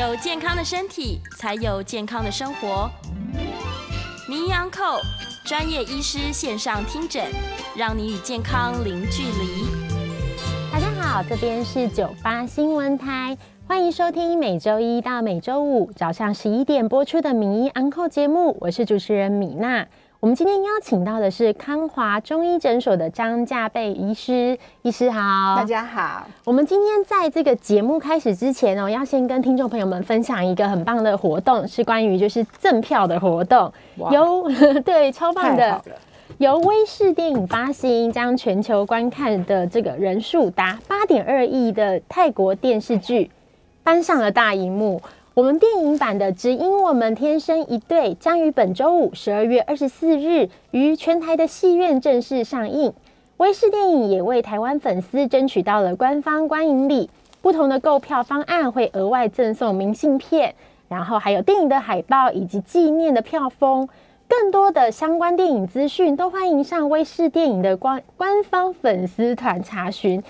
有健康的身体，才有健康的生活。名医安扣专业医师线上听诊，让你与健康零距离。大家好，这边是九八新闻台，欢迎收听每周一到每周五早上十一点播出的名医安扣节目，我是主持人米娜。我们今天邀请到的是康华中医诊所的张家贝医师，医师好，大家好。我们今天在这个节目开始之前哦，要先跟听众朋友们分享一个很棒的活动，是关于就是赠票的活动，有 对超棒的，由威视电影发行将全球观看的这个人数达八点二亿的泰国电视剧搬上了大荧幕。我们电影版的《只因我们天生一对》将于本周五十二月二十四日于全台的戏院正式上映。威视电影也为台湾粉丝争取到了官方观影礼，不同的购票方案会额外赠送明信片，然后还有电影的海报以及纪念的票封。更多的相关电影资讯都欢迎上威视电影的官官方粉丝团查询。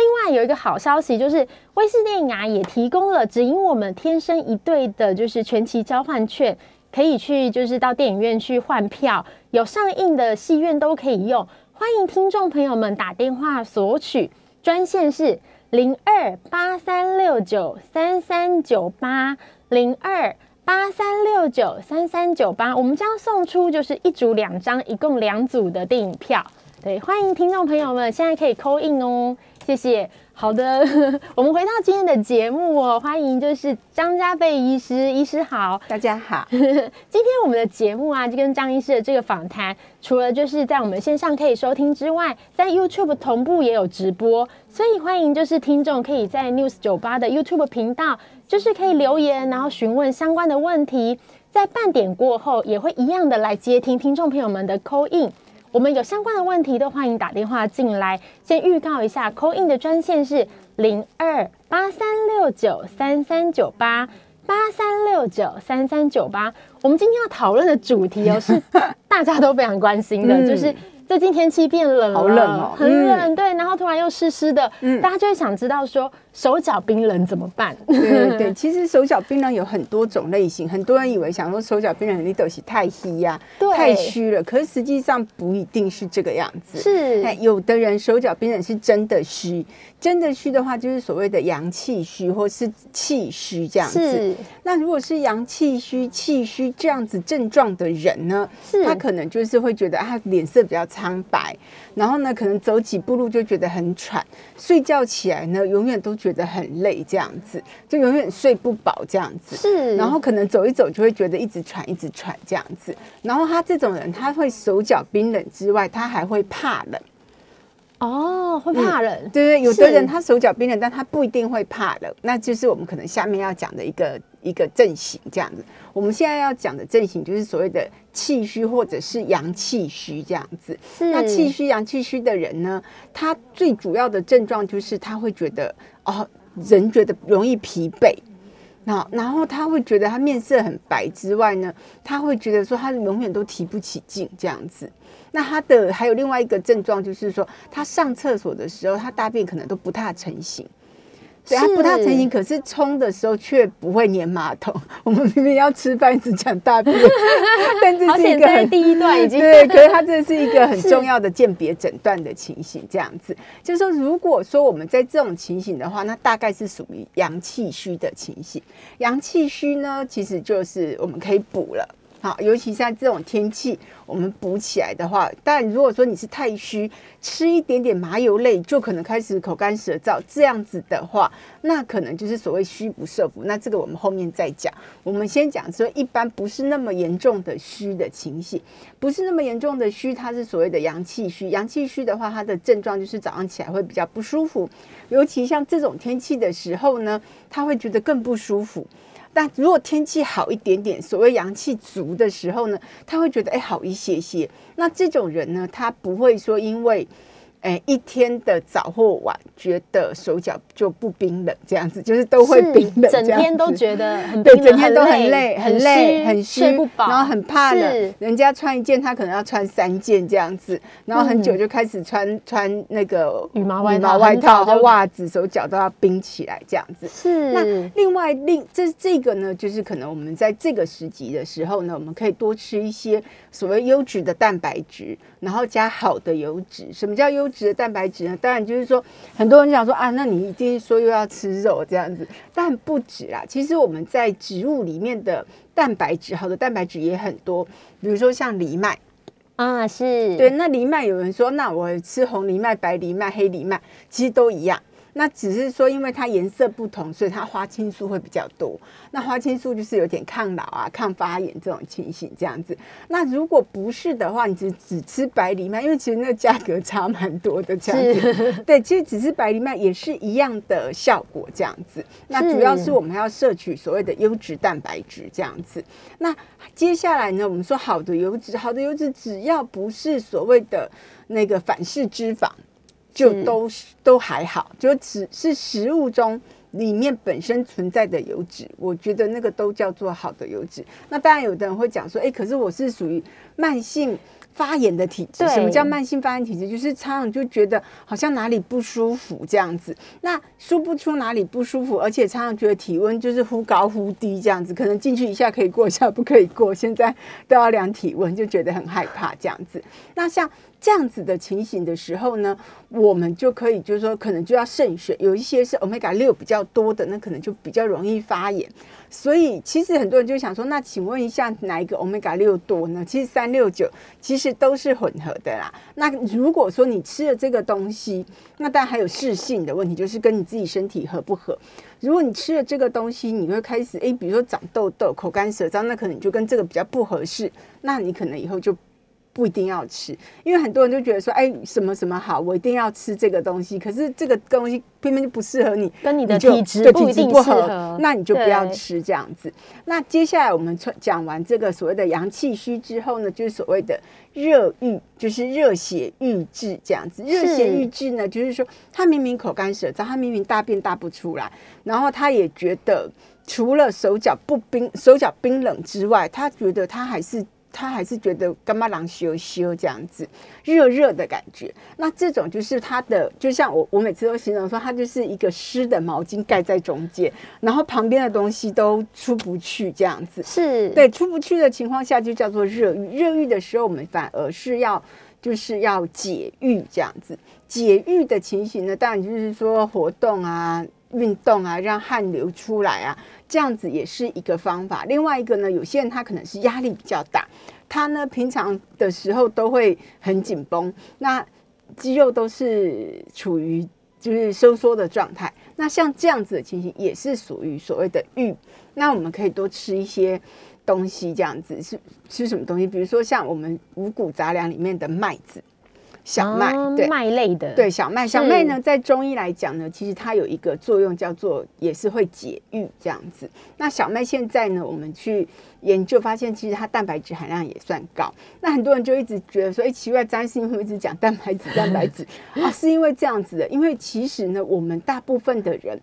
另外有一个好消息，就是威视电影啊也提供了只因我们天生一对的，就是全期交换券，可以去就是到电影院去换票，有上映的戏院都可以用。欢迎听众朋友们打电话索取，专线是零二八三六九三三九八零二八三六九三三九八，我们将送出就是一组两张，一共两组的电影票。对，欢迎听众朋友们现在可以扣印哦。谢谢，好的，我们回到今天的节目哦，欢迎就是张家贝医师，医师好，大家好。今天我们的节目啊，就跟张医师的这个访谈，除了就是在我们线上可以收听之外，在 YouTube 同步也有直播，所以欢迎就是听众可以在 News 酒吧的 YouTube 频道，就是可以留言，然后询问相关的问题，在半点过后也会一样的来接听听众朋友们的 call in。我们有相关的问题都欢迎打电话进来。先预告一下，call in 的专线是零二八三六九三三九八八三六九三三九八。我们今天要讨论的主题哦，是大家都非常关心的，就是。最近天气变冷了，好冷哦，很冷。对，然后突然又湿湿的，嗯，大家就会想知道说手脚冰冷怎么办？对对对，其实手脚冰冷有很多种类型，很多人以为想说手脚冰冷你都是太虚呀，太虚了，可是实际上不一定是这个样子。是，有的人手脚冰冷是真的虚，真的虚的话就是所谓的阳气虚或是气虚这样子。那如果是阳气虚、气虚这样子症状的人呢，他可能就是会觉得他脸色比较差。苍白，然后呢，可能走几步路就觉得很喘，睡觉起来呢，永远都觉得很累，这样子就永远睡不饱，这样子是。然后可能走一走就会觉得一直喘，一直喘这样子。然后他这种人，他会手脚冰冷之外，他还会怕冷。哦，会怕冷，对对，有的人他手脚冰冷，但他不一定会怕冷，那就是我们可能下面要讲的一个一个阵型这样子。我们现在要讲的阵型就是所谓的气虚或者是阳气虚这样子。那气虚、阳气虚的人呢，他最主要的症状就是他会觉得哦，人觉得容易疲惫。那然后他会觉得他面色很白之外呢，他会觉得说他永远都提不起劲这样子。那他的还有另外一个症状就是说，他上厕所的时候，他大便可能都不太成型。对，他不大成型，可是冲的时候却不会粘马桶。我们明明要吃饭，只讲大便，但这是一个很第一段已经对，可是它这是一个很重要的鉴别诊断的情形。这样子，就是说，如果说我们在这种情形的话，那大概是属于阳气虚的情形。阳气虚呢，其实就是我们可以补了。好，尤其像这种天气，我们补起来的话，但如果说你是太虚，吃一点点麻油类就可能开始口干舌燥，这样子的话，那可能就是所谓虚不摄补。那这个我们后面再讲。我们先讲说，一般不是那么严重的虚的情形，不是那么严重的虚，它是所谓的阳气虚。阳气虚的话，它的症状就是早上起来会比较不舒服，尤其像这种天气的时候呢，他会觉得更不舒服。但如果天气好一点点，所谓阳气足的时候呢，他会觉得哎好一些些。那这种人呢，他不会说因为哎，一天的早或晚，觉得手脚就不冰冷，这样子就是都会冰冷，整天都觉得很对，整天都很累，很累，很虚，睡不饱，然后很怕冷。人家穿一件，他可能要穿三件这样子，然后很久就开始穿穿那个羽毛外套、外套和袜子，手脚都要冰起来这样子。是。那另外另这这个呢，就是可能我们在这个时级的时候呢，我们可以多吃一些所谓优质的蛋白质，然后加好的油脂。什么叫优质的蛋白质呢？当然就是说，很多人讲说啊，那你一定说又要吃肉这样子，但不止啦。其实我们在植物里面的蛋白质，好的蛋白质也很多，比如说像藜麦啊，是对。那藜麦有人说，那我吃红藜麦、白藜麦、黑藜麦，其实都一样。那只是说，因为它颜色不同，所以它花青素会比较多。那花青素就是有点抗老啊、抗发炎这种情形这样子。那如果不是的话，你只只吃白藜麦，因为其实那个价格差蛮多的这样子。对，其实只吃白藜麦也是一样的效果这样子。那主要是我们要摄取所谓的优质蛋白质这样子。那接下来呢，我们说好的油脂，好的油脂只要不是所谓的那个反式脂肪。就都都还好，就只是食物中里面本身存在的油脂，我觉得那个都叫做好的油脂。那当然，有的人会讲说，哎，可是我是属于慢性。发炎的体质，什么叫慢性发炎体质？就是常常就觉得好像哪里不舒服这样子，那说不出哪里不舒服，而且常常觉得体温就是忽高忽低这样子，可能进去一下可以过，一下不可以过，现在都要量体温，就觉得很害怕这样子。那像这样子的情形的时候呢，我们就可以就是说，可能就要慎选，有一些是 omega 六比较多的，那可能就比较容易发炎。所以其实很多人就想说，那请问一下哪一个 omega 六多呢？其实三六九其实都是混合的啦。那如果说你吃了这个东西，那当然还有适性的问题，就是跟你自己身体合不合。如果你吃了这个东西，你会开始诶，比如说长痘痘、口干舌燥，那可能就跟这个比较不合适。那你可能以后就。不一定要吃，因为很多人就觉得说，哎，什么什么好，我一定要吃这个东西。可是这个东西偏偏就不适合你，跟你的体质不一定适合，那你就不要吃这样子。那接下来我们讲完这个所谓的阳气虚之后呢，就是所谓的热郁，就是热血郁滞这样子。热血郁滞呢，就是说他明明口干舌燥，他明明大便大不出来，然后他也觉得除了手脚不冰、手脚冰冷之外，他觉得他还是。他还是觉得干嘛狼羞羞这样子，热热的感觉。那这种就是他的，就像我我每次都形容说，它就是一个湿的毛巾盖在中间，然后旁边的东西都出不去这样子。是对出不去的情况下，就叫做热郁。热郁的时候，我们反而是要就是要解郁这样子。解郁的情形呢，当然就是说活动啊。运动啊，让汗流出来啊，这样子也是一个方法。另外一个呢，有些人他可能是压力比较大，他呢平常的时候都会很紧绷，那肌肉都是处于就是收缩的状态。那像这样子的情形，也是属于所谓的郁。那我们可以多吃一些东西，这样子是吃什么东西？比如说像我们五谷杂粮里面的麦子。小麦，对麦类的，对小麦，小麦呢，在中医来讲呢，其实它有一个作用，叫做也是会解郁这样子。那小麦现在呢，我们去研究发现，其实它蛋白质含量也算高。那很多人就一直觉得说，哎，奇怪，张信会一直讲蛋白质，蛋白质啊，是因为这样子的，因为其实呢，我们大部分的人。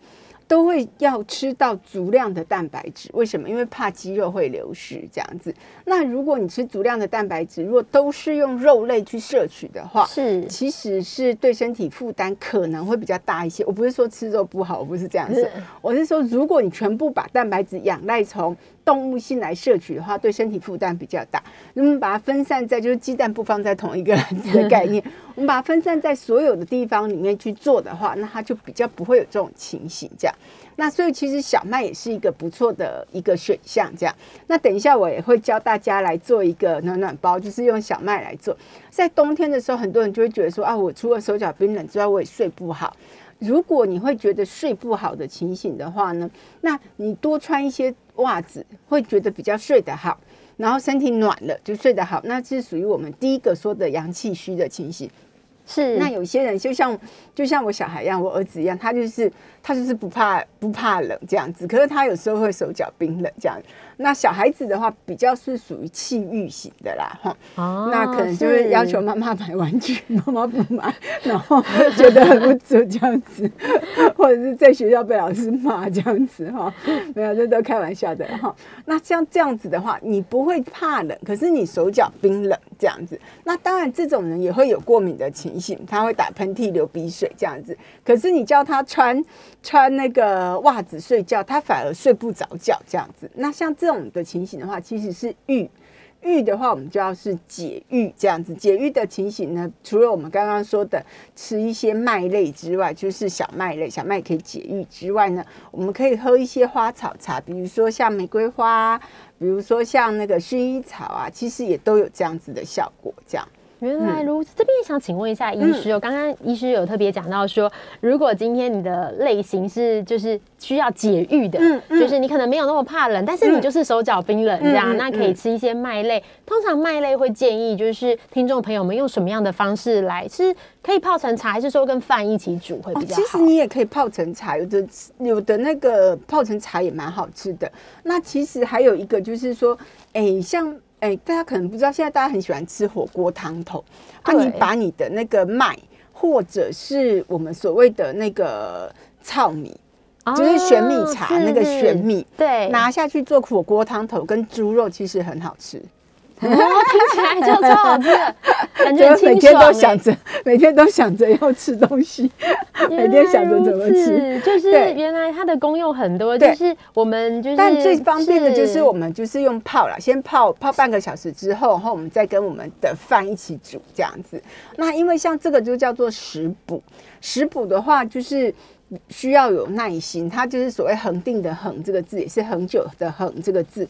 都会要吃到足量的蛋白质，为什么？因为怕肌肉会流失这样子。那如果你吃足量的蛋白质，如果都是用肉类去摄取的话，是其实是对身体负担可能会比较大一些。我不是说吃肉不好，我不是这样子，我是说如果你全部把蛋白质仰赖从动物性来摄取的话，对身体负担比较大。我们把它分散在，就是鸡蛋不放在同一个篮 子的概念。我们把它分散在所有的地方里面去做的话，那它就比较不会有这种情形。这样，那所以其实小麦也是一个不错的一个选项。这样，那等一下我也会教大家来做一个暖暖包，就是用小麦来做。在冬天的时候，很多人就会觉得说啊，我除了手脚冰冷之外，我也睡不好。如果你会觉得睡不好的情形的话呢，那你多穿一些袜子，会觉得比较睡得好，然后身体暖了就睡得好，那是属于我们第一个说的阳气虚的情形。是。那有些人就像就像我小孩一样，我儿子一样，他就是他就是不怕不怕冷这样子，可是他有时候会手脚冰冷这样。那小孩子的话，比较是属于气郁型的啦，哈。哦。那可能就是要求妈妈买玩具，妈妈不买，然后觉得很不足这样子，或者是在学校被老师骂这样子哈。没有，这都开玩笑的哈。那像这样子的话，你不会怕冷，可是你手脚冰冷这样子。那当然，这种人也会有过敏的情形，他会打喷嚏、流鼻水这样子。可是你叫他穿穿那个袜子睡觉，他反而睡不着觉这样子。那像这。这种的情形的话，其实是郁郁的话，我们就要是解郁这样子。解郁的情形呢，除了我们刚刚说的吃一些麦类之外，就是小麦类，小麦可以解郁之外呢，我们可以喝一些花草茶，比如说像玫瑰花，比如说像那个薰衣草啊，其实也都有这样子的效果，这样。原来如此，这边也想请问一下医师哦。刚刚医师有特别讲到说，如果今天你的类型是就是需要解郁的，就是你可能没有那么怕冷，但是你就是手脚冰冷这样，那可以吃一些麦类。通常麦类会建议就是听众朋友们用什么样的方式来？是可以泡成茶，还是说跟饭一起煮会比较好？其实你也可以泡成茶，有的有的那个泡成茶也蛮好吃的。那其实还有一个就是说，哎，像。哎，大家可能不知道，现在大家很喜欢吃火锅汤头啊。你把你的那个麦，或者是我们所谓的那个糙米，就是玄米茶那个玄米，对，拿下去做火锅汤头，跟猪肉其实很好吃。听起来就超好吃，感觉每天都想着，每天都想着要吃东西，每天想着怎么吃。就是原来它的功用很多，就是我们就是，但最方便的就是我们就是用泡了，先泡泡半个小时之后，然后我们再跟我们的饭一起煮这样子。那因为像这个就叫做食补，食补的话就是需要有耐心，它就是所谓恒定的恒这个字，也是很久的恒这个字。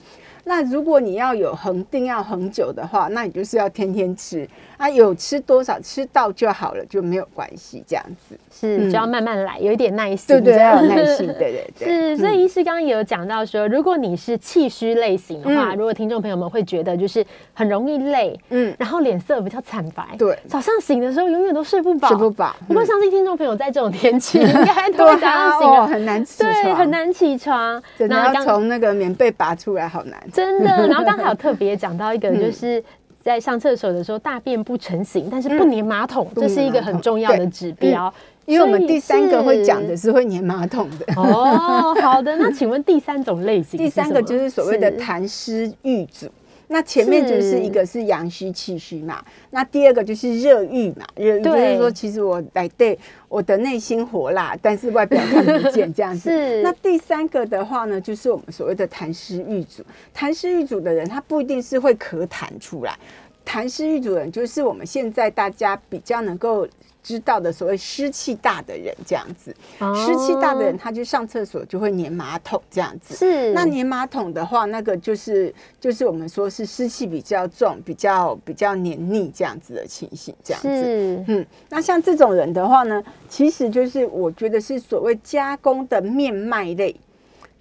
那如果你要有恒定要恒久的话，那你就是要天天吃。啊，有吃多少吃到就好了，就没有关系，这样子。是就要慢慢来，有一点耐心，对对，要有耐心，对对对。是，所以医师刚刚也有讲到说，如果你是气虚类型的话，如果听众朋友们会觉得就是很容易累，嗯，然后脸色比较惨白，对，早上醒的时候永远都睡不饱，睡不饱。不过相信听众朋友在这种天气 应该都早上醒了很难起床，对，很难起床，然后从那个棉被拔出来好难。真的，然后刚才有特别讲到一个，就是在上厕所的时候大便不成形，但是不粘马桶，这是一个很重要的指标。因为我们第三个会讲的是会粘马桶的。哦，好的，那请问第三种类型，第三个就是所谓的痰湿郁阻。那前面就是一个是阳虚气虚嘛，那第二个就是热郁嘛，热郁就是说其实我来对我的内心火辣，但是外表看不见这样子。是。那第三个的话呢，就是我们所谓的痰湿郁阻。痰湿郁阻的人，他不一定是会咳痰出来，痰湿郁阻的人就是我们现在大家比较能够。知道的所谓湿气大的人这样子，湿气大的人他去上厕所就会粘马桶这样子。是，那粘马桶的话，那个就是就是我们说是湿气比较重、比较比较黏腻这样子的情形这样子。嗯，那像这种人的话呢，其实就是我觉得是所谓加工的面麦类，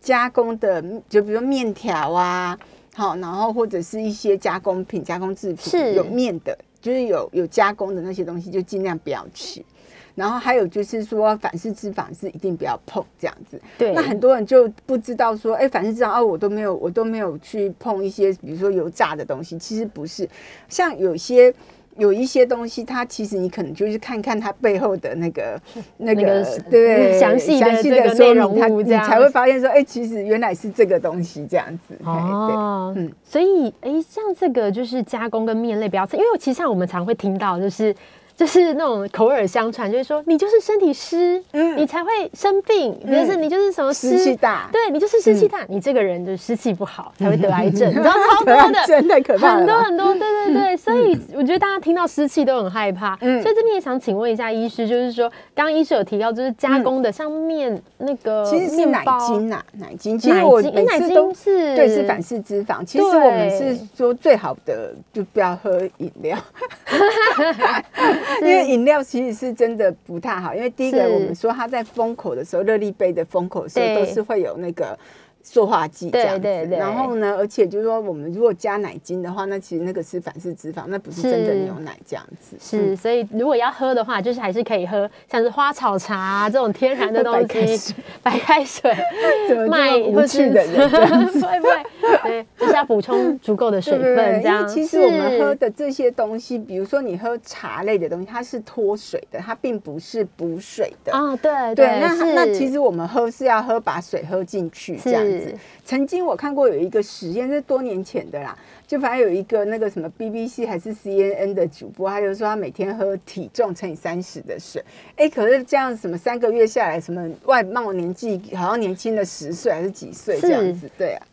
加工的就比如说面条啊，好，然后或者是一些加工品、加工制品有面的。就是有有加工的那些东西，就尽量不要吃。然后还有就是说，反式脂肪是一定不要碰这样子。对。那很多人就不知道说，哎，反式脂肪哦，我都没有，我都没有去碰一些，比如说油炸的东西。其实不是，像有些。有一些东西，它其实你可能就是看看它背后的那个 那个对详细的这个内容物，你才会发现说，哎，其实原来是这个东西这样子。哦，嗯，所以哎，像这个就是加工跟面类不要吃，因为其实像我们常会听到就是。就是那种口耳相传，就是说你就是身体湿，嗯，你才会生病，或者是你就是什么湿气大，对你就是湿气大，你这个人就湿气不好，才会得癌症，你知道超多的，真的可怕，很多很多，对对对，所以我觉得大家听到湿气都很害怕，嗯，所以这边也想请问一下医师，就是说刚刚医师有提到，就是加工的像面那个，其实是奶精呐，奶精，其实我每次都是对是反式脂肪，其实我们是说最好的就不要喝饮料。因为饮料其实是真的不太好，因为第一个我们说它在封口的时候，热力杯的封口的时候都是会有那个塑化剂这样子。对对对然后呢，而且就是说，我们如果加奶精的话，那其实那个是反式脂肪，那不是真的牛奶这样子。是，所以如果要喝的话，就是还是可以喝像是花草茶、啊、这种天然的东西，白开水、怎么这麦么无趣的人这样子？会不会？对，就是要补充足够的水？分，这样。因为其实我们是喝的这些东西，比如说你喝茶类的东西，它是脱水的，它并不是补水的。啊，对对，那是那其实我们喝是要喝把水喝进去这样子是。曾经我看过有一个实验，是多年前的啦，就反正有一个那个什么 BBC 还是 CNN 的主播，他就说他每天喝体重乘以三十的水，哎，可是这样什么三个月下来，什么外貌年纪好像年轻了十岁还是几岁这样子，对啊，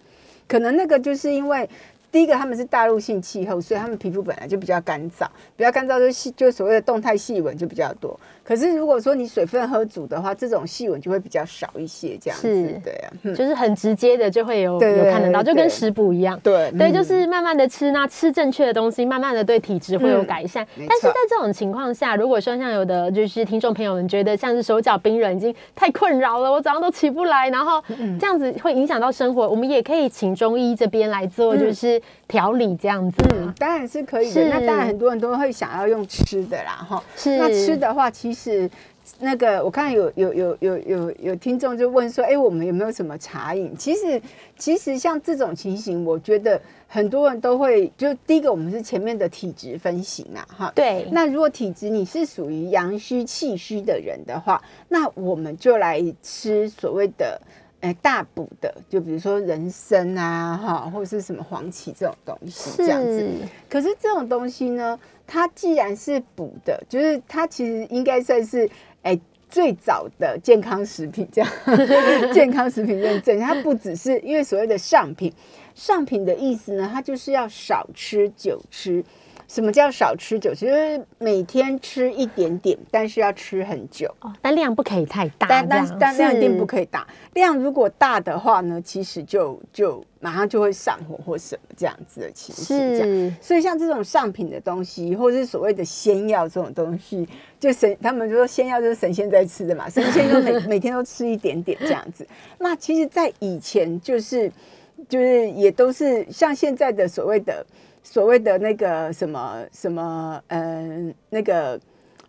可能那个就是因为。第一个，他们是大陆性气候，所以他们皮肤本来就比较干燥，比较干燥就细，就所谓的动态细纹就比较多。可是如果说你水分喝足的话，这种细纹就会比较少一些，这样子，对啊，嗯 就是很直接的就会有有看得到，就跟食补一样。对对，嗯就是慢慢的吃，那吃正确的东西，慢慢的对体质会有嗯改善。没但是在这种情况下，如果说像有的就是听众朋友们觉得像是手脚冰冷已经太困扰了，我早上都起不来，然后嗯这样子会影响到生活，我们也可以请中医这边来做就是调理这样子。嗯，当然是可以的。那当然很多人都会想要用吃的啦，哈。是那吃的话，其实那个我看有有有有有有听众就问说，哎、我们有没有什么茶饮？其实其实像这种情形，我觉得很多人都会，就第一个我们是前面的体质分型啊，哈。对，那如果体质你是属于阳虚气虚的人的话，那我们就来吃所谓的。哎，大补的，就比如说人参啊，哈，或者是什么黄芪这种东西，这样子。可是这种东西呢，它既然是补的，就是它其实应该算是哎最早的健康食品，这样 健康食品认证，它不只是因为所谓的上品，上品的意思呢，它就是要少吃久吃。什么叫少吃久吃？就是每天吃一点点，但是要吃很久。哦，但量不可以太大，但但但量一定不可以大，量如果大的话呢，其实就就马上就会上火或什么这样子的情形。这样是所以像这种上品的东西，或者是所谓的仙药这种东西，就神他们就说仙药就是神仙在吃的嘛，神仙就每每天都吃一点点这样子。那其实，在以前就是就是也都是像现在的所谓的所谓的那个什么什么嗯、呃、那个。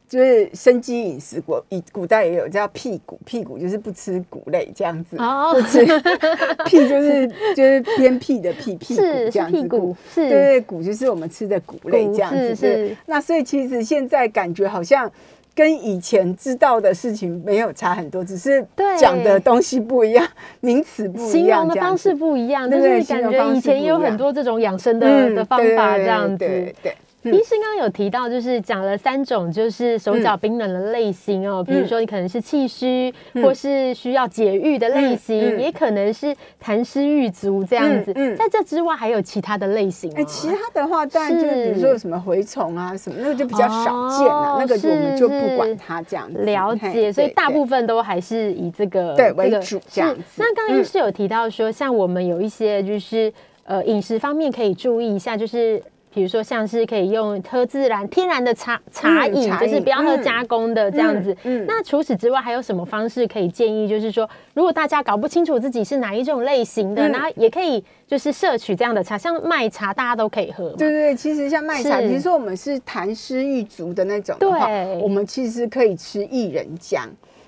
就是生机饮食，古以古代也有叫屁股，屁股就是不吃谷类这样子，哦不吃 屁就是就是偏僻的屁屁股这样子，屁股是对对，谷就是我们吃的谷类谷这样子。是那所以其实现在感觉好像跟以前知道的事情没有差很多，只是对讲的东西不一样，名词不一样，形容的方式不一样，就是感觉以前也有很多这种养生的嗯的方法这样子。对对。嗯医生刚刚有提到，就是讲了三种，就是手脚冰冷的类型哦，比如说你可能是气虚，或是需要解郁的类型，也可能是痰湿郁足这样子。在这之外，还有其他的类型吗？哎、其他的话，当然就是比如说有什么蛔虫啊什么，那个就比较少见啊，哦那个我们就不管它这样子。了解，所以大部分都还是以这个对为主这样子那刚刚医嗯师有提到说，像我们有一些就是呃饮食方面可以注意一下，就是。比如说，像是可以用喝自然天然的茶茶饮，茶就是不要喝嗯加工的这样子。嗯嗯那除此之外，还有什么方式可以建议？就是说，如果大家搞不清楚自己是哪一种类型的，然后也可以就是摄取这样的茶，像麦茶，大家都可以喝嘛。对对对，其实像麦茶，是比如说我们是痰湿郁足的那种的话对，我们其实可以吃薏仁浆。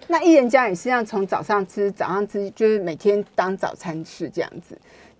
那薏仁浆也是像从早上吃，早上吃就是每天当早餐吃这样子，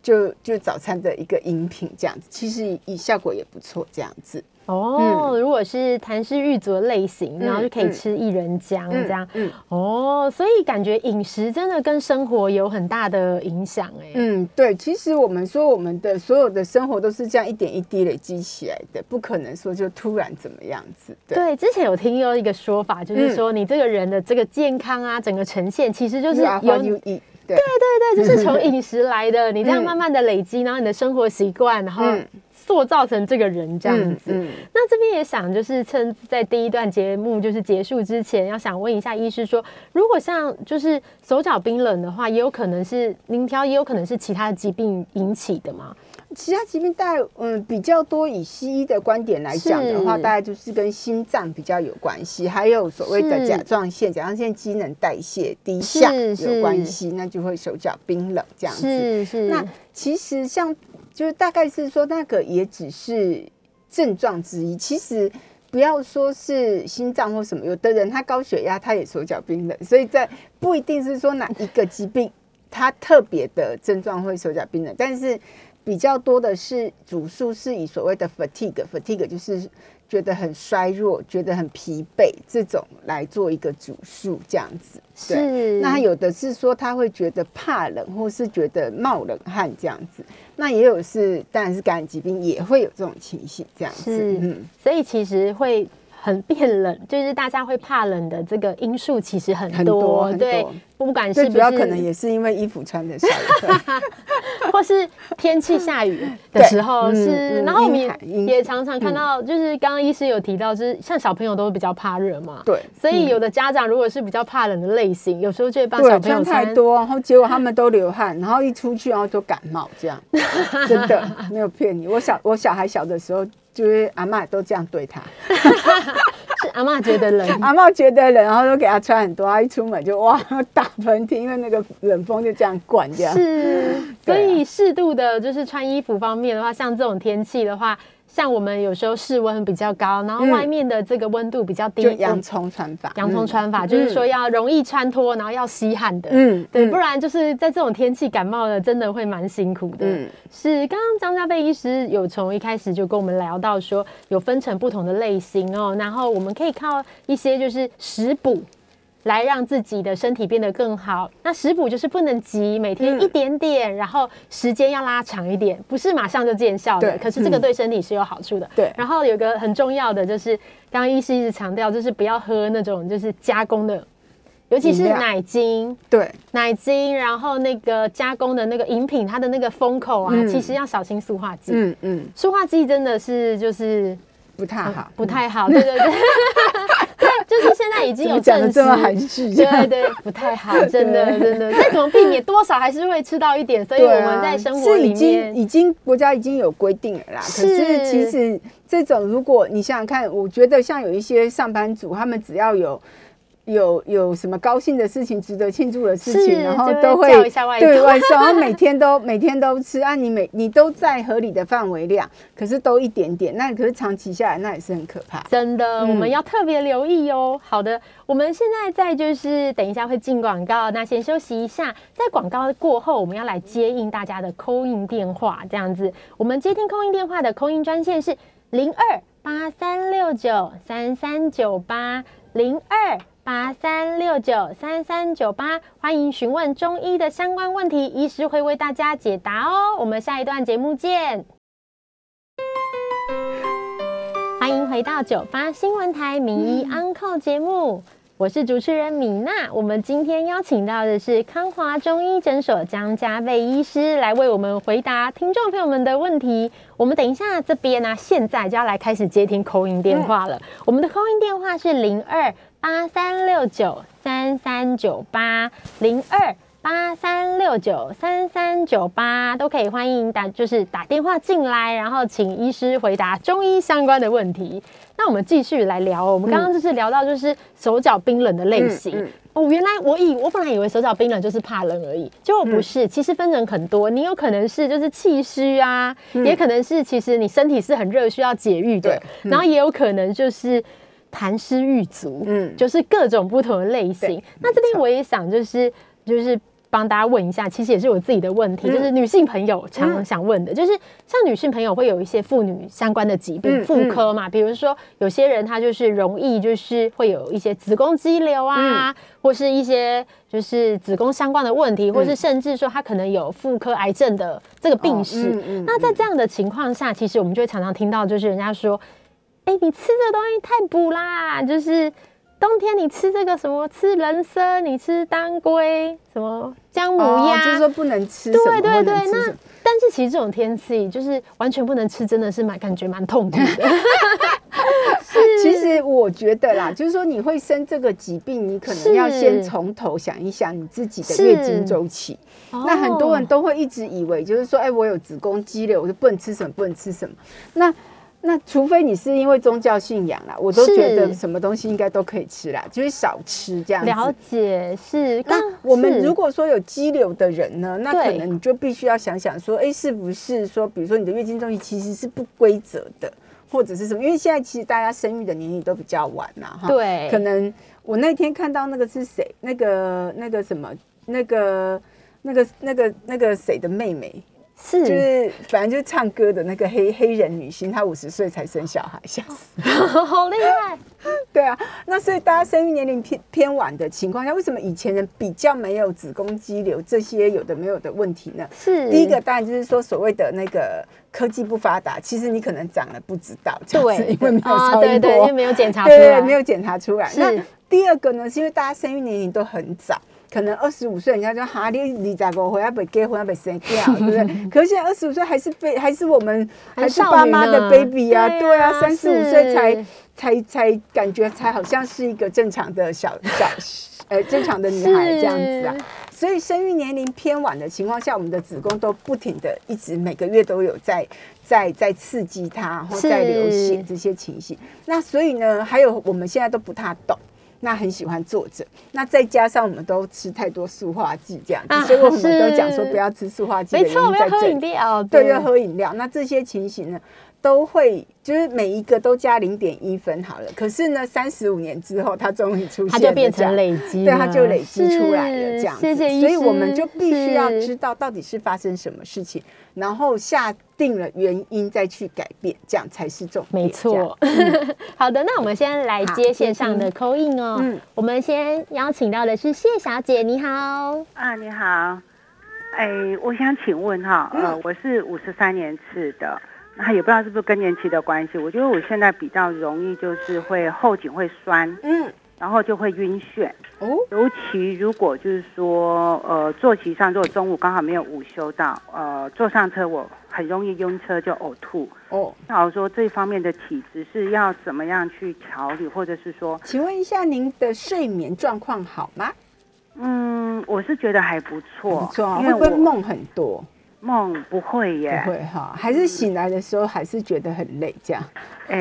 就就早餐的一个饮品这样子，其实以效果也不错这样子。哦，如果是痰湿郁足的类型，然后就可以嗯吃薏仁浆这样。嗯哦，所以感觉饮食真的跟生活有很大的影响哎。嗯，对，其实我们说我们的所有的生活都是这样一点一滴累积起来的，不可能说就突然怎么样子。对，对，之前有听过一个说法，就是说你这个人的这个健康啊，整个呈现其实就是就是对对对对，就是从饮食来的。你这样嗯慢慢的累积，然后你的生活习惯，然后嗯塑造成这个人这样子。嗯嗯那这边也想，就是趁在第一段节目就是结束之前，要想问一下医师说，如果像就是手脚冰冷的话，也有可能是您挑，也有可能是其他的疾病引起的吗？其他疾病大概嗯比较多，以西医的观点来讲的话，大概就是跟心脏比较有关系，还有所谓的甲状腺，甲状腺机能代谢低下有关系，那就会手脚冰冷这样子。是是。那其实像就是大概是说那个也只是症状之一，其实不要说是心脏或什么，有的人他高血压他也手脚冰冷，所以在不一定是说哪一个疾病他特别的症状会手脚冰冷，但是。比较多的是主诉是以所谓的 fatigue，fatigue 就是觉得很衰弱、觉得很疲惫这种来做一个主诉这样子。是。那有的是说他会觉得怕冷，或是觉得冒冷汗这样子。那也有是，当然是感染疾病也会有这种情形这样子。嗯。所以其实会。很变冷，就是大家会怕冷的这个因素其实很多，对，不管是主要可能也是因为衣服穿的少，或是天气下雨 的时候是，然后我们也也常常看到，就是刚刚医师有提到，就是像小朋友都比较怕热嘛，对，所以有的家长如果是比较怕冷的类型，有时候就会帮小朋友穿太多，然后结果他们都流汗，然后一出去然后就感冒，这样。真的没有骗你，我小我小孩小的时候。就是阿妈都这样对他，是阿妈觉得冷，阿妈觉得冷，然后都给他穿很多，他一出门就哇 打喷嚏，因为那个冷风就这样灌这样。是，所以适度的就是穿衣服方面的话，像这种天气的话。像我们有时候室温比较高，然后外面的这个温度比较低，洋葱穿法，洋葱穿法就是说要容易穿脱，然后要吸汗的，嗯，对，不然就是在这种天气感冒了，真的会蛮辛苦的。嗯，是刚刚张家贝医师有从一开始就跟我们聊到说，有分成不同的类型哦，然后我们可以靠一些就是食补。来让自己的身体变得更好。那食补就是不能急，每天一点点，然后时间要拉长一点，不是马上就见效的。可是这个对身体是有好处的。对。然后有个很重要的就是，刚刚医师一直强调，就是不要喝那种就是加工的，尤其是奶精。对。奶精，然后那个加工的那个饮品，它的那个封口啊，其实要小心塑化剂。嗯嗯。塑化剂真的是就是不太好，不太好。对对对。就是现在已经有证这么含蓄，对对，不太好，真的真的。再怎么避免，多少还是会吃到一点。所以我们在生活里面，已经国家已经有规定了啦。可是其实这种，如果你想想看，我觉得像有一些上班族，他们只要有。有有什么高兴的事情、值得庆祝的事情，然后都会对外送，然后每天都每天都吃啊！你每你都在合理的范围量，可是都一点点，那可是长期下来，那也是很可怕。真的，我们要特别留意哦。好的，我们现在在就是等一下会进广告，那先休息一下，在广告过后，我们要来接应大家的扣印电话，这样子，我们接听扣印电话的扣印专线是零二八三六九三三九八零二。八三六九三三九八，欢迎询问中医的相关问题，医师会为大家解答哦。我们下一段节目见。欢迎回到九八新闻台名医安靠节目，我是主持人米娜。我们今天邀请到的是康华中医诊所江家贝医师，来为我们回答听众朋友们的问题。我们等一下这边呢，现在就要来开始接听口音电话了。我们的口音电话是零二。八三六九三三九八零二八三六九三三九八都可以欢迎打，就是打电话进来，然后请医师回答中医相关的问题。那我们继续来聊，我们刚刚就是聊到就是手脚冰冷的类型。哦，原来我以我本来以为手脚冰冷就是怕冷而已，结果不是，其实分成很多。你有可能是就是气虚啊，也可能是其实你身体是很热需要解郁的，然后也有可能就是。痰湿郁足，嗯，就是各种不同的类型。那这边我也想，就是就是帮大家问一下，其实也是我自己的问题，就是女性朋友常常想问的，就是像女性朋友会有一些妇女相关的疾病，妇科嘛，比如说有些人她就是容易就是会有一些子宫肌瘤啊，或是一些就是子宫相关的问题，或是甚至说她可能有妇科癌症的这个病史。那在这样的情况下，其实我们就会常常听到，就是人家说。哎，你吃这东西太补啦！就是冬天你吃这个什么，吃人参，你吃当归，什么姜母鸭，就是说不能吃。对对对，那但是其实这种天气就是完全不能吃，真的是蛮感觉蛮痛苦的。其实我觉得啦，就是说你会生这个疾病，你可能要先从头想一想你自己的月经周期。那很多人都会一直以为，就是说，哎，我有子宫肌瘤，我就不能吃什么，不能吃什么。那那除非你是因为宗教信仰啦，我都觉得什么东西应该都可以吃啦，就是少吃这样子。了解是。那我们如果说有肌瘤的人呢，那可能你就必须要想想说，哎，是不是说，比如说你的月经周期其实是不规则的，或者是什么？因为现在其实大家生育的年龄都比较晚呐，哈。对。可能我那天看到那个是谁？那个那个什么？那个那个那个那个谁的妹妹？是，就是反正就是唱歌的那个黑黑人女星，她五十岁才生小孩，笑死，好厉害。对啊，那所以大家生育年龄偏偏晚的情况下，为什么以前人比较没有子宫肌瘤这些有的没有的问题呢？是，第一个当然就是说所谓的那个科技不发达，其实你可能长了不知道，对，因为没有超音波，因为没有检查出来，没有检查出来。那第二个呢，是因为大家生育年龄都很早。可能二十五岁，人家说哈，你二十五岁还没结婚，还没生掉，对不对？可是现在二十五岁还是被，还是我们还是爸妈的 baby 啊，对啊，三十五岁才才才感觉才好像是一个正常的小小 呃正常的女孩这样子啊。所以生育年龄偏晚的情况下，我们的子宫都不停的一直每个月都有在在在刺激它，然后在流血这些情形。那所以呢，还有我们现在都不太懂。那很喜欢坐着，那再加上我们都吃太多塑化剂这样子，所以我们都讲说不要吃塑化剂。没错，我要喝饮料，对，要喝饮料。那这些情形呢，都会就是每一个都加零点一分好了。可是呢，三十五年之后，它终于出现，它就变成累积，对，它就累积出来了这样子。所以我们就必须要知道到底是发生什么事情，然后下。定了原因再去改变，这样才是重点。没错。好的，那我们先来接线上的口音哦。嗯，我们先邀请到的是谢小姐，你好。啊，你好。哎，我想请问哈，呃，我是五十三年次的，那也不知道是不是更年期的关系，我觉得我现在比较容易就是会后颈会酸。嗯。然后就会晕眩哦，尤其如果就是说，呃，坐骑上如果中午刚好没有午休到，呃，坐上车我很容易晕车就呕吐哦。那我说这方面的体质是要怎么样去调理，或者是说，请问一下您的睡眠状况好吗？嗯，我是觉得还不错，不错，会不会梦很多？梦不会耶，不会哈，还是醒来的时候还是觉得很累这样。哎，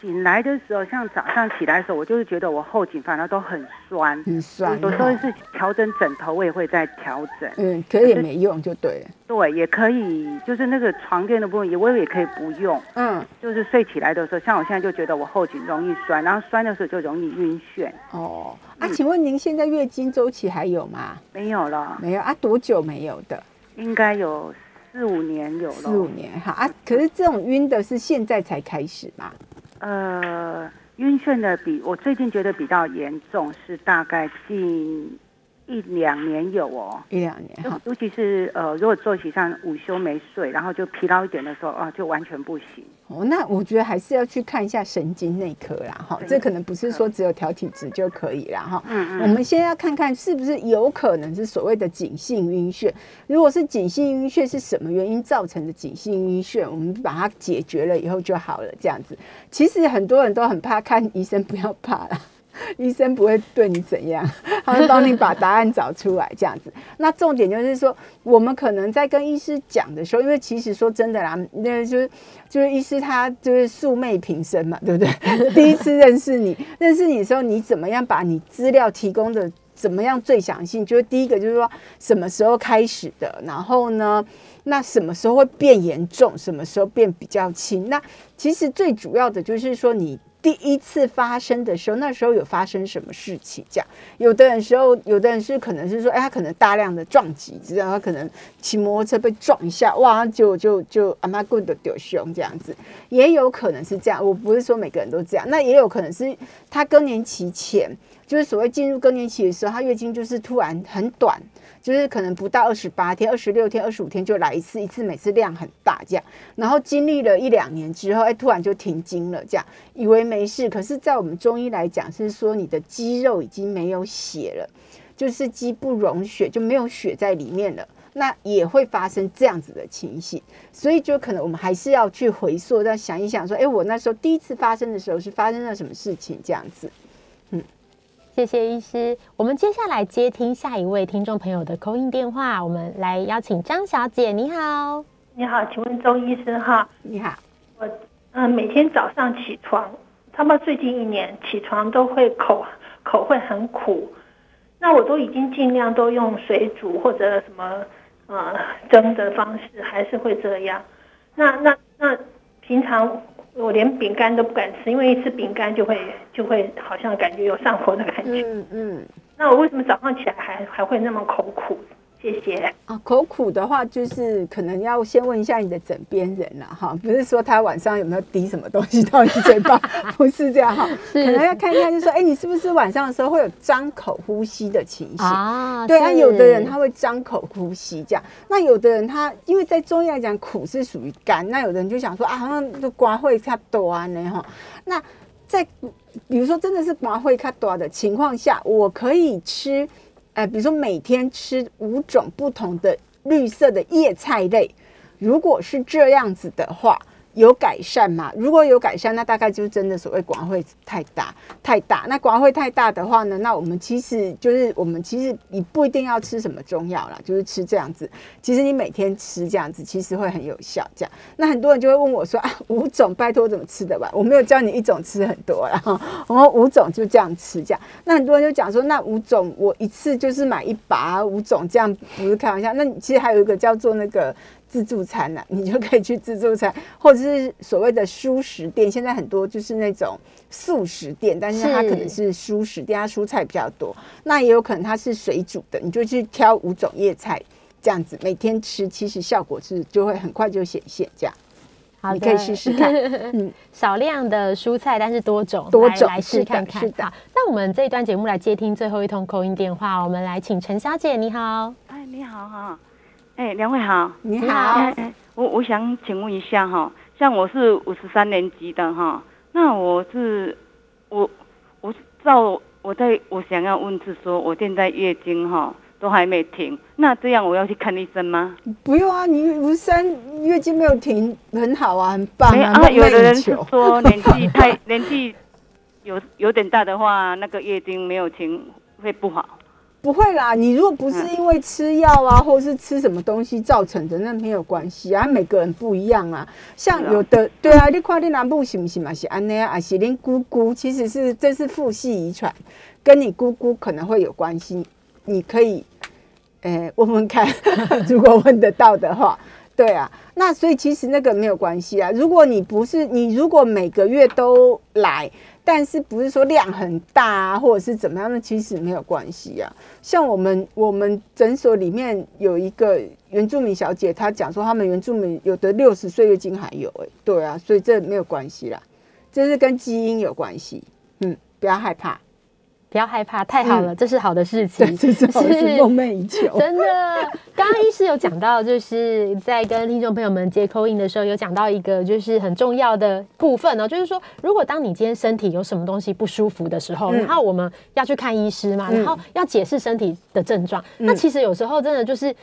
醒来的时候，像早上起来的时候，我就是觉得我后颈反而都很酸，很酸。有时候是调整枕头，我也会在调整。嗯，可是也没用，就对。对，也可以，就是那个床垫的部分，也我也可以不用。嗯，就是睡起来的时候，像我现在就觉得我后颈容易酸，然后酸的时候就容易晕眩。哦，啊，请问您现在月经周期还有吗？没有了，没有啊？多久没有的？应该有四五年有了。四五年哈啊！可是这种晕的是现在才开始吗？呃，晕眩的比我最近觉得比较严重，是大概近一两年有哦，一两年哈，尤其是呃，如果作息上午休没睡，然后就疲劳一点的时候啊，就完全不行。哦，那我觉得还是要去看一下神经内科啦，哈，这可能不是说只有调体质就可以了，哈。嗯嗯。我们先要看看是不是有可能是所谓的颈性晕眩。如果是颈性晕眩，是什么原因造成的颈性晕眩？我们把它解决了以后就好了，这样子。其实很多人都很怕看医生，不要怕了。医生不会对你怎样，他会帮你把答案找出来，这样子。那重点就是说，我们可能在跟医师讲的时候，因为其实说真的啦，那就是就是医师他就是素昧平生嘛，对不对？第一次认识你，认识你的时候，你怎么样把你资料提供的怎么样最详细？就是第一个就是说什么时候开始的，然后呢，那什么时候会变严重，什么时候变比较轻？那其实最主要的就是说你。第一次发生的时候，那时候有发生什么事情？这样，有的人时候，有的人是可能是说，哎，他可能大量的撞击，知道他可能骑摩托车被撞一下，哇，就就就阿妈棍的丢胸这样子，也有可能是这样。我不是说每个人都这样，那也有可能是他更年期前，就是所谓进入更年期的时候，他月经就是突然很短。就是可能不到二十八天、二十六天、二十五天就来一次，一次每次量很大这样，然后经历了一两年之后，哎，突然就停经了，这样以为没事，可是，在我们中医来讲，是说你的肌肉已经没有血了，就是肌不溶血，就没有血在里面了。那也会发生这样子的情形。所以就可能我们还是要去回溯，再想一想，说，哎，我那时候第一次发生的时候是发生了什么事情？这样子。嗯，谢谢医师。我们接下来接听下一位听众朋友的扣音电话，我们来邀请张小姐。你好，你好，请问周医生哈？你好，我嗯，每天早上起床，差不多最近一年起床都会口口会很苦，那我都已经尽量都用水煮或者什么呃蒸的方式，还是会这样。那那那平常。我连饼干都不敢吃，因为一吃饼干就会就会好像感觉有上火的感觉。嗯嗯。那我为什么早上起来还还会那么口苦？谢谢啊，口苦的话，就是可能要先问一下你的枕边人了哈，不是说他晚上有没有滴什么东西到你嘴巴，不是这样哈，可能要看一下，就说哎，你是不是晚上的时候会有张口呼吸的情形啊？对啊，有的人他会张口呼吸这样，那有的人他因为在中医来讲，苦是属于肝，那有的人就想说啊，好像就瓜会差多啊呢哈，那在比如说真的是刮会卡多的情况下，我可以吃。哎，比如说每天吃五种不同的绿色的叶菜类，如果是这样子的话。有改善吗？如果有改善，那大概就是真的所谓广会太大太大。那广会太大的话呢，那我们其实就是我们其实你不一定要吃什么中药啦，就是吃这样子。其实你每天吃这样子，其实会很有效。这样，那很多人就会问我说啊，五种拜托怎么吃的吧？我没有教你一种吃很多，然 后我们五种就这样吃这样。那很多人就讲说，那五种我一次就是买一把五种，这样不是开玩笑。那其实还有一个叫做那个。自助餐呢，你就可以去自助餐，或者是所谓的蔬食店。现在很多就是那种素食店，但是它可能是蔬食店，它蔬菜比较多。那也有可能它是水煮的，你就去挑五种叶菜这样子，每天吃，其实效果是就会很快就显现。这样，好，你可以试试看。嗯，少量的蔬菜，但是多种多种来试看看。好，那我们这一段节目来接听最后一通口音电话，我们来请陈小姐，你好。哎，你好哈。哎，两位好，你好。我我想请问一下哈，像我是五十三年级的哈，那我是我我照我在我想要问是说，我现在月经哈都还没停，那这样我要去看医生吗？不用啊，你五十三月经没有停，很好啊，很棒啊。有的人是说年纪 太年纪有有点大的话，那个月经没有停会不好。不会啦，你如果不是因为吃药啊，或者是吃什么东西造成的，那没有关系啊。每个人不一样啊，像有的对啊，你看你南部行不行嘛？是安内啊，是恁姑姑，其实是这是父系遗传，跟你姑姑可能会有关系。你可以，诶，问问看，如果问得到的话，对啊。那所以其实那个没有关系啊。如果你不是你，如果每个月都来。但是不是说量很大啊，或者是怎么样的？其实没有关系啊。像我们我们诊所里面有一个原住民小姐，她讲说他们原住民有的六十岁月经还有哎，对啊，所以这没有关系啦，这是跟基因有关系。嗯，不要害怕。不要害怕，太好了，这是好的事情，这是好事，梦寐以求。真的，刚刚医师有讲到，就是在跟听众朋友们接口音的时候，有讲到一个就是很重要的部分哦，就是说，如果当你今天身体有什么东西不舒服的时候，然后我们要去看医师嘛，然后要解释身体的症状，那其实有时候真的就是。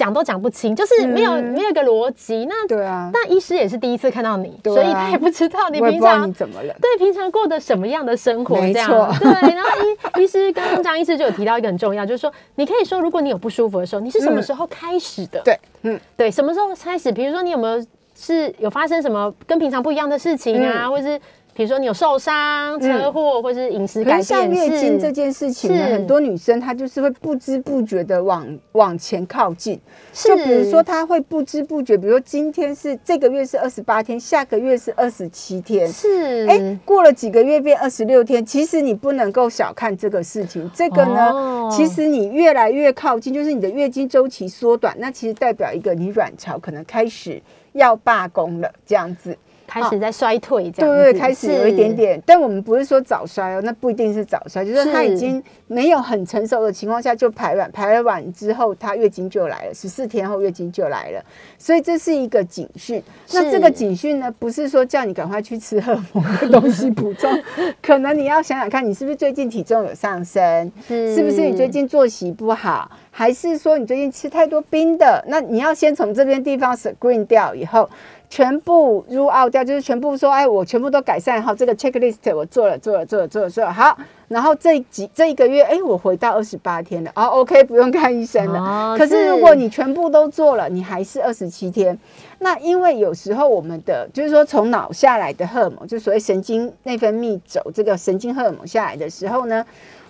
讲都讲不清，就是没有没有一个逻辑。那对啊，那医师也是第一次看到你，所以他也不知道你平常怎么了。对，平常过的什么样的生活？这样，对。然后医 医师刚刚张医师就有提到一个很重要，就是说你可以说，如果你有不舒服的时候，你是什么时候开始的？对，嗯，对，什么时候开始？比如说你有没有是有发生什么跟平常不一样的事情啊，或者是？比如说你有受伤、车祸，或是饮食改变，像月经这件事情呢，很多女生她就是会不知不觉的往往前靠近。就比如说她会不知不觉，比如说今天是这个月是二十八天，下个月是二十七天，是哎，过了几个月变二十六天。其实你不能够小看这个事情，这个呢，其实你越来越靠近，就是你的月经周期缩短，那其实代表一个你卵巢可能开始要罢工了，这样子。开始在衰退，这样对对，开始有一点点。但我们不是说早衰哦，那不一定是早衰，就是它已经没有很成熟的情况下就排卵，排了卵之后它月经就来了，十四天后月经就来了，所以这是一个警讯。那这个警讯呢，不是说叫你赶快去吃荷尔蒙的东西补充，可能你要想想看你是不是最近体重有上升，是不是你最近作息不好，还是说你最近吃太多冰的？那你要先从这边地方 screen 掉以后。全部 rule out 掉，就是全部说，哎，我全部都改善好，这个 checklist 我做了，做了，做了，做了，做了，好。然后这几这一个月，哎，我回到二十八天了，哦，OK，不用看医生了。可是如果你全部都做了，你还是二十七天。那因为有时候我们的就是说从脑下来的荷尔蒙，就所谓神经内分泌走这个神经荷尔蒙下来的时候呢，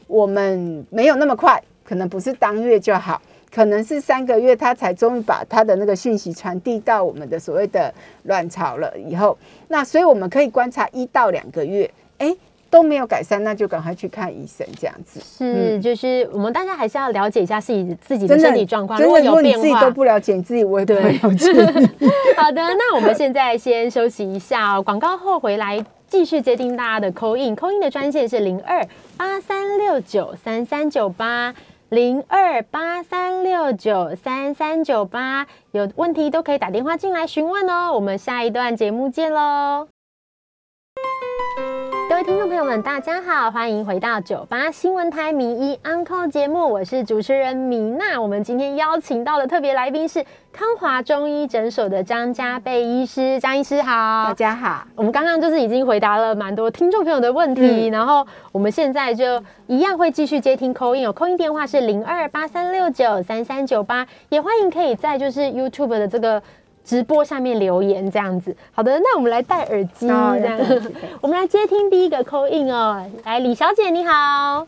我们没有那么快，可能不是当月就好。可能是三个月，他才终于把他的那个讯息传递到我们的所谓的卵巢了。以后，那所以我们可以观察一到两个月，哎，都没有改善，那就赶快去看医生，这样子。是，就是我们大家还是要了解一下自己自己的身体状况。如果有变化，自己都不了解，你自己我也不了解。好的，那我们现在先休息一下哦，广告后回来继续接听大家的 call in，call in 的专线是零二八三六九三三九八。零二八三六九三三九八，有问题都可以打电话进来询问哦。我们下一段节目见喽。各位听众朋友们，大家好，欢迎回到九八新闻台迷一 Uncle 节目，我是主持人米娜。我们今天邀请到的特别来宾是康华中医诊所的张家贝医师，张医师好，大家好。我们刚刚就是已经回答了蛮多听众朋友的问题，然后我们现在就一样会继续接听 call in，有 call in 电话是零二八三六九三三九八，也欢迎可以在就是 YouTube 的这个。直播下面留言这样子，好的，那我们来戴耳机这样，我们来接听第一个 call in 哦，来李小姐你好，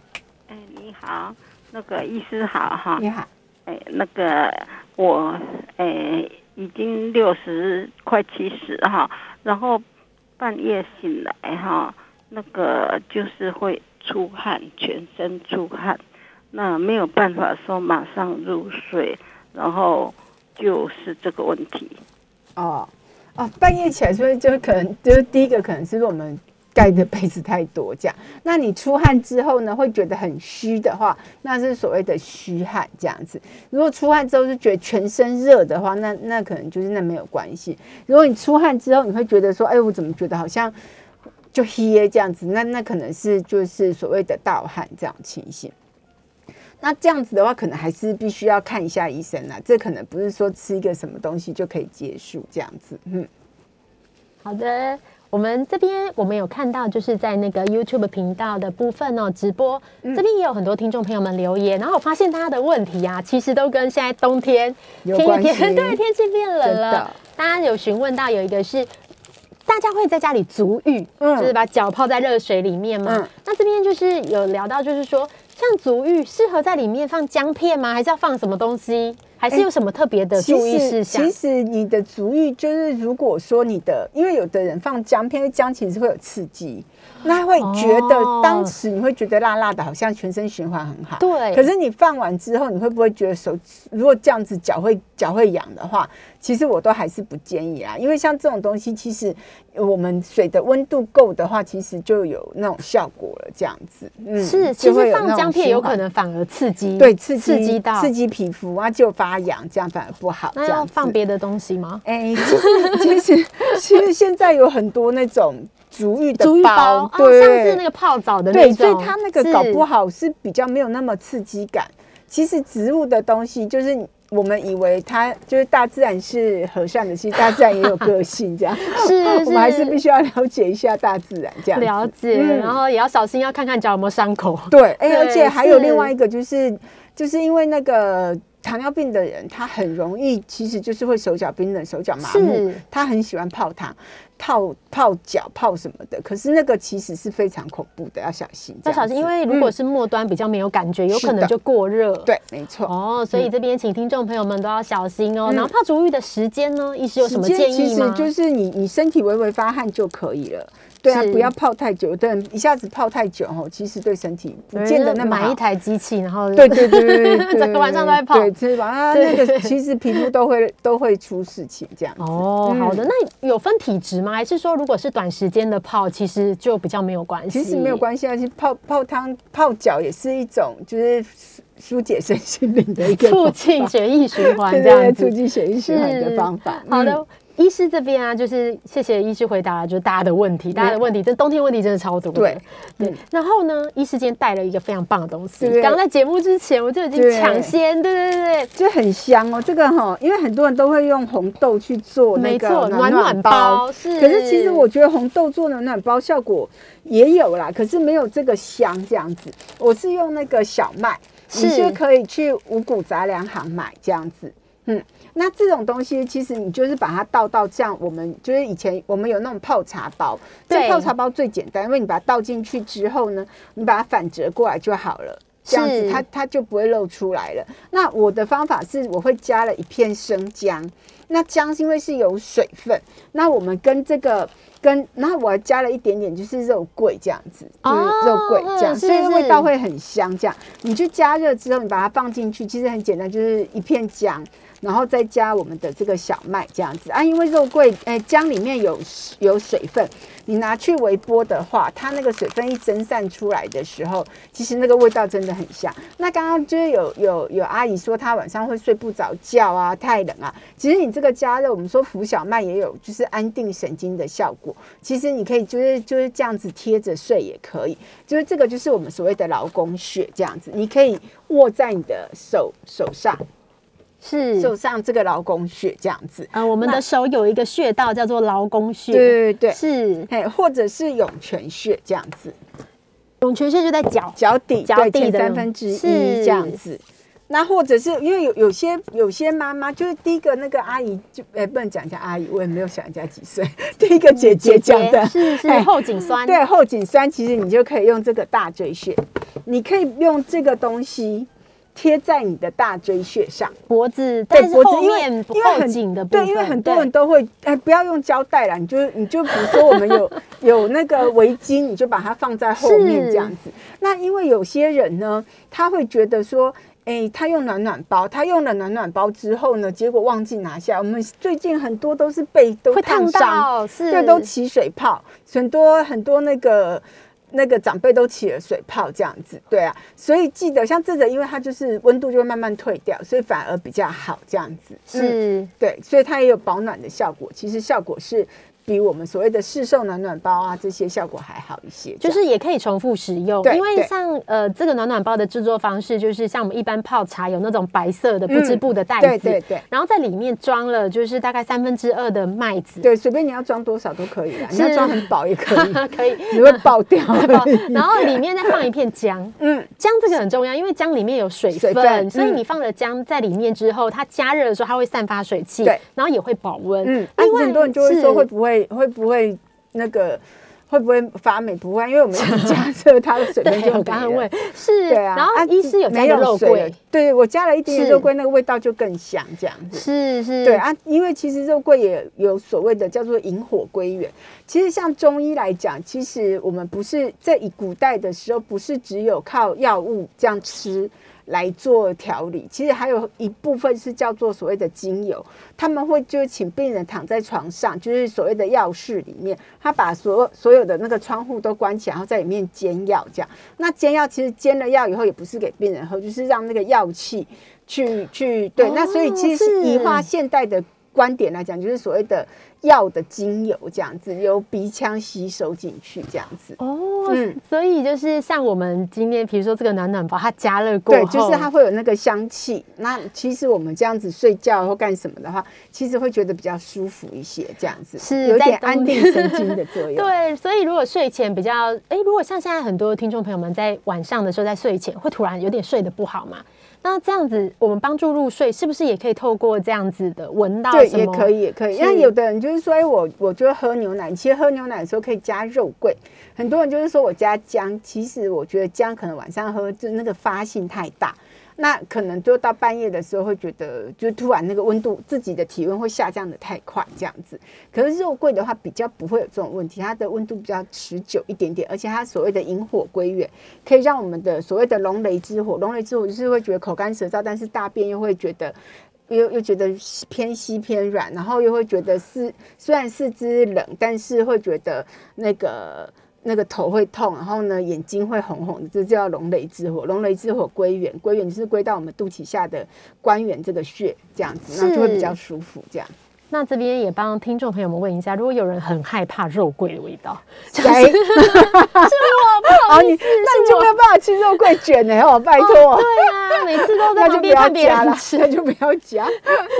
哎你好，那个医师好哈，你好，哎那个我哎已经六十快七十哈，然后半夜醒来哈，那个就是会出汗，全身出汗，那没有办法说马上入睡，然后。就是这个问题，哦哦，半夜起来，所以就可能就是第一个可能是我们盖的被子太多，这样。那你出汗之后呢，会觉得很虚的话，那是所谓的虚汗这样子。如果出汗之后是觉得全身热的话，那那可能就是那没有关系。如果你出汗之后你会觉得说，哎，我怎么觉得好像就黑这样子，那那可能是就是所谓的盗汗这样情形。那这样子的话，可能还是必须要看一下医生啦。这可能不是说吃一个什么东西就可以结束这样子。嗯，好的，我们这边我们有看到，就是在那个 YouTube 频道的部分哦，直播这边也有很多听众朋友们留言，然后我发现大家的问题啊，其实都跟现在冬天有关系，对，天气变冷了。大家有询问到有一个是，大家会在家里足浴，嗯，就是把脚泡在热水里面嘛。那这边就是有聊到，就是说。像足浴适合在里面放姜片吗？还是要放什么东西？还是有什么特别的注意事项？其实你的足浴就是，如果说你的，因为有的人放姜片，因为姜其实会有刺激。那会觉得当时你会觉得辣辣的，好像全身循环很好。对。可是你放完之后，你会不会觉得手如果这样子脚会脚会痒的话，其实我都还是不建议啦。因为像这种东西，其实我们水的温度够的话，其实就有那种效果了。这样子，嗯，是。其实放姜片有可能反而刺激，对，刺激刺激到刺激皮肤啊，就发痒，这样反而不好。那要放别的东西吗？哎，其实其实 其实现在有很多那种。足浴的包，对，像是那个泡澡的那种，对所以它那个搞不好是比较没有那么刺激感。其实植物的东西，就是我们以为它就是大自然是和善的，其实大自然也有个性，这样 是，我们还是必须要了解一下大自然，这样了解，然后也要小心，要看看脚有没有伤口。对，哎，而且还有另外一个，就是就是因为那个。糖尿病的人，他很容易，其实就是会手脚冰冷、手脚麻木。他很喜欢泡汤、泡泡脚、泡什么的。可是那个其实是非常恐怖的，要小心。要小心，因为如果是末端比较没有感觉，有可能就过热。对，没错。哦，所以这边请听众朋友们都要小心哦。然后泡足浴的时间呢，医师有什么建议吗？其实就是你你身体微微发汗就可以了。对啊，不要泡太久。对一下子泡太久哦，其实对身体不见得那么好买一。台机器，然后对对对对对，整个晚上都在泡对，吃完啊，那个其实皮肤都会都会出事情这样子。哦，嗯好的，那有分体质吗？还是说如果是短时间的泡，其实就比较没有关系？其实没有关系啊，其实泡泡汤、泡脚也是一种就是疏疏解身心灵的一个促进血液循环 这样促。进血液循环的方法。好的嗯，。医师这边啊，就是谢谢医师回答了，就是大家的问题，大家的问题，这冬天问题真的超多的。对对嗯。然后呢，医师今天带了一个非常棒的东西，对刚刚在节目之前我就已经对抢先，对对对对，就很香哦，这个哈，因为很多人都会用红豆去做那个暖暖包是。可是其实我觉得红豆做暖暖包效果也有啦，可是没有这个香这样子。我是用那个小麦，你是是可以去五谷杂粮行买这样子。嗯，那这种东西其实你就是把它倒到这样，我们就是以前我们有那种泡茶包，对这泡茶包最简单，因为你把它倒进去之后呢，你把它反折过来就好了。这样子它它就不会露出来了。那我的方法是，我会加了一片生姜，那姜是因为是有水分，那我们跟这个跟，然后我还加了一点点就是肉桂这样子，就是肉桂这样，哦所以味道会很香。这样你去加热之后，你把它放进去，其实很简单，就是一片姜。然后再加我们的这个小麦这样子啊，因为肉桂诶姜里面有有水分，你拿去微波的话，它那个水分一蒸散出来的时候，其实那个味道真的很香。那刚刚就是有有有阿姨说她晚上会睡不着觉啊，太冷啊。其实你这个加热，我们说浮小麦也有就是安定神经的效果。其实你可以就是就是这样子贴着睡也可以，就是这个就是我们所谓的劳宫穴这样子，你可以握在你的手手上，是。手上这个劳宫穴这样子。呃，我们的手有一个穴道叫做劳宫穴，对对对，是。哎，或者是涌泉穴这样子，涌泉穴就在脚，脚底脚底的三分之一是。这样子。那或者是因为有有些有些妈妈，就是第一个那个阿姨就哎、不能讲人家阿姨，我也没有想人家几岁。第一个姐姐讲的。是是哎后颈酸，对后颈酸，其实你就可以用这个大椎穴，你可以用这个东西贴在你的大椎穴上。脖子，对脖子因为因为很紧的对，因为很多人都会哎，不要用胶带啦，你就你就比如说我们有 有那个围巾，你就把它放在后面这样子。那因为有些人呢，他会觉得说。哎，他用暖暖包，他用了暖暖包之后呢，结果忘记拿下。我们最近很多都是被都会烫烫伤，对，都起水泡，很多很多那个那个长辈都起了水泡这样子，对啊，所以记得像这个，因为它就是温度就会慢慢退掉，所以反而比较好这样子，嗯是。对，所以它也有保暖的效果，其实效果是比我们所谓的市售暖暖包啊这些效果还好一些，就是也可以重复使用，对因为像呃这个暖暖包的制作方式，就是像我们一般泡茶有那种白色的不织布的袋子，对对对然后在里面装了就是大概三分之二的麦子，对，随便你要装多少都可以啦，你要装很饱也可以，可以。只会爆掉。然后里面再放一片姜，嗯，姜这个很重要，因为姜里面有水分，水分所以嗯你放了姜在里面之后，它加热的时候它会散发水汽，对，然后也会保温。嗯，啊另外很多人就会是说会不会会不会那个会不会发霉？不会，因为我们加热它的水 分，就很刚刚没了是，对啊，然后啊医师有加没个肉桂，对我加了一点点肉桂，那个味道就更香，这样子。是是，对，啊，因为其实肉桂也有所谓的叫做引火归元。其实像中医来讲，其实我们不是在以古代的时候，不是只有靠药物这样吃来做调理，其实还有一部分是叫做所谓的精油。他们会就是请病人躺在床上，就是所谓的药室里面，他把所有所有的那个窗户都关起来，然后在里面煎药这样。那煎药其实煎了药以后，也不是给病人喝，就是让那个药气去去对。那所以其实是是以化现代的观点来讲，就是所谓的药的精油这样子，由鼻腔吸收进去这样子。哦，嗯所以就是像我们今天，比如说这个暖暖包，它加热过对，就是它会有那个香气。那其实我们这样子睡觉或干什么的话，其实会觉得比较舒服一些，这样子是有一点安定神经的作用。对，所以如果睡前比较，哎，如果像现在很多听众朋友们在晚上的时候，在睡前会突然有点睡得不好嘛，那这样子我们帮助入睡，是不是也可以透过这样子的闻到对，也可以，也可以。是那有的人就是说，哎，我我就喝牛奶，其实喝牛奶的时候可以加肉桂。很多人就是说我加姜，其实我觉得姜可能晚上喝就那个发性太大。那可能就到半夜的时候会觉得，就突然那个温度自己的体温会下降的太快，这样子。可是肉桂的话比较不会有这种问题，它的温度比较持久一点点，而且它所谓的引火归元，可以让我们的所谓的龙雷之火，龙雷之火就是会觉得口干舌燥，但是大便又会觉得。又又觉得偏稀偏软，然后又会觉得四虽然四肢冷，但是会觉得那个那个头会痛，然后呢眼睛会红红的，这叫龙雷之火。龙雷之火归元，归元就是归到我们肚脐下的关元这个穴，这样子，那就会比较舒服，这样。那这边也帮听众朋友们问一下，如果有人很害怕肉桂的味道，谁？是我，不好意思，那你就没有办法吃肉桂卷呢？哦，拜托。对啊，每次都在 旁边看别人吃，那就不要加，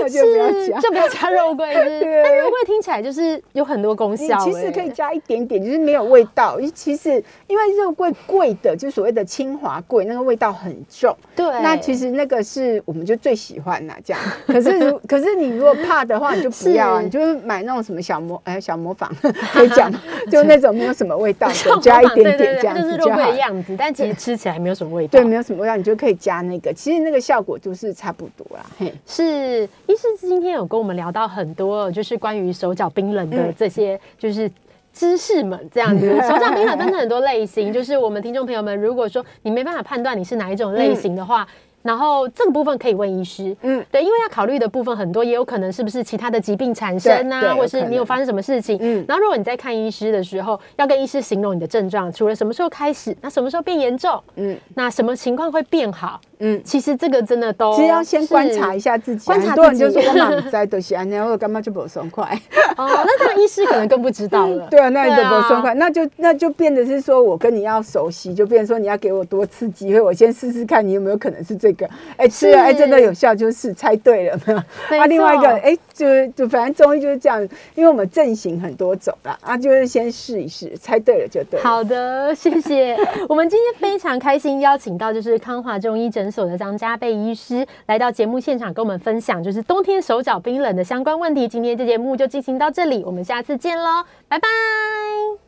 那就不要加，就不要加肉桂。对，但肉桂听起来就是有很多功效。其实可以加一点点，就是没有味道。其实因为肉桂贵的，就所谓的清华桂，那个味道很重。对，那其实那个是我们就最喜欢呐，这样。可是如可是你如果怕的话，你就。不要啊！你就是买那种什么小模哎小模仿 可以讲，就那种没有什么味道的，加一点点这样子就是肉桂的样子，但其实吃起来没有什么 味道。对，没有什么味道，你就可以加那个，其实那个效果就是差不多啦。嘿，是医师今天有跟我们聊到很多，就是关于手脚冰冷的这些就是知识们这样子。手脚冰冷分成很多类型，就是我们听众朋友们，如果说你没办法判断你是哪一种类型的话。然后这个部分可以问医师，嗯，对，因为要考虑的部分很多，也有可能是不是其他的疾病产生啊，或是你有发生什么事情，嗯，然后如果你在看医师的时候，要跟医师形容你的症状，除了什么时候开始，那什么时候变严重，嗯，那什么情况会变好，嗯，其实这个真的都，其实要先观察一下自己，很多人就说我妈在都是安那，我干嘛就不松快？哦，那这样医师可能更不知道了，对啊，那你就不松快，那就那就变得是说我跟你要熟悉，就变成说你要给我多次机会，我先试试看你有没有可能是这个，哎，吃。哎，真的有效，就是猜对了没有？啊，另外一个，哎，就就反正中医就是这样，因为我们阵型很多种啦，啊，就是先试一试，猜对了就对。好的，谢谢。我们今天非常开心，邀请到就是康华中医诊所的张家贝医师来到节目现场，跟我们分享就是冬天手脚冰冷的相关问题。今天这节目就进行到这里，我们下次见喽，拜拜。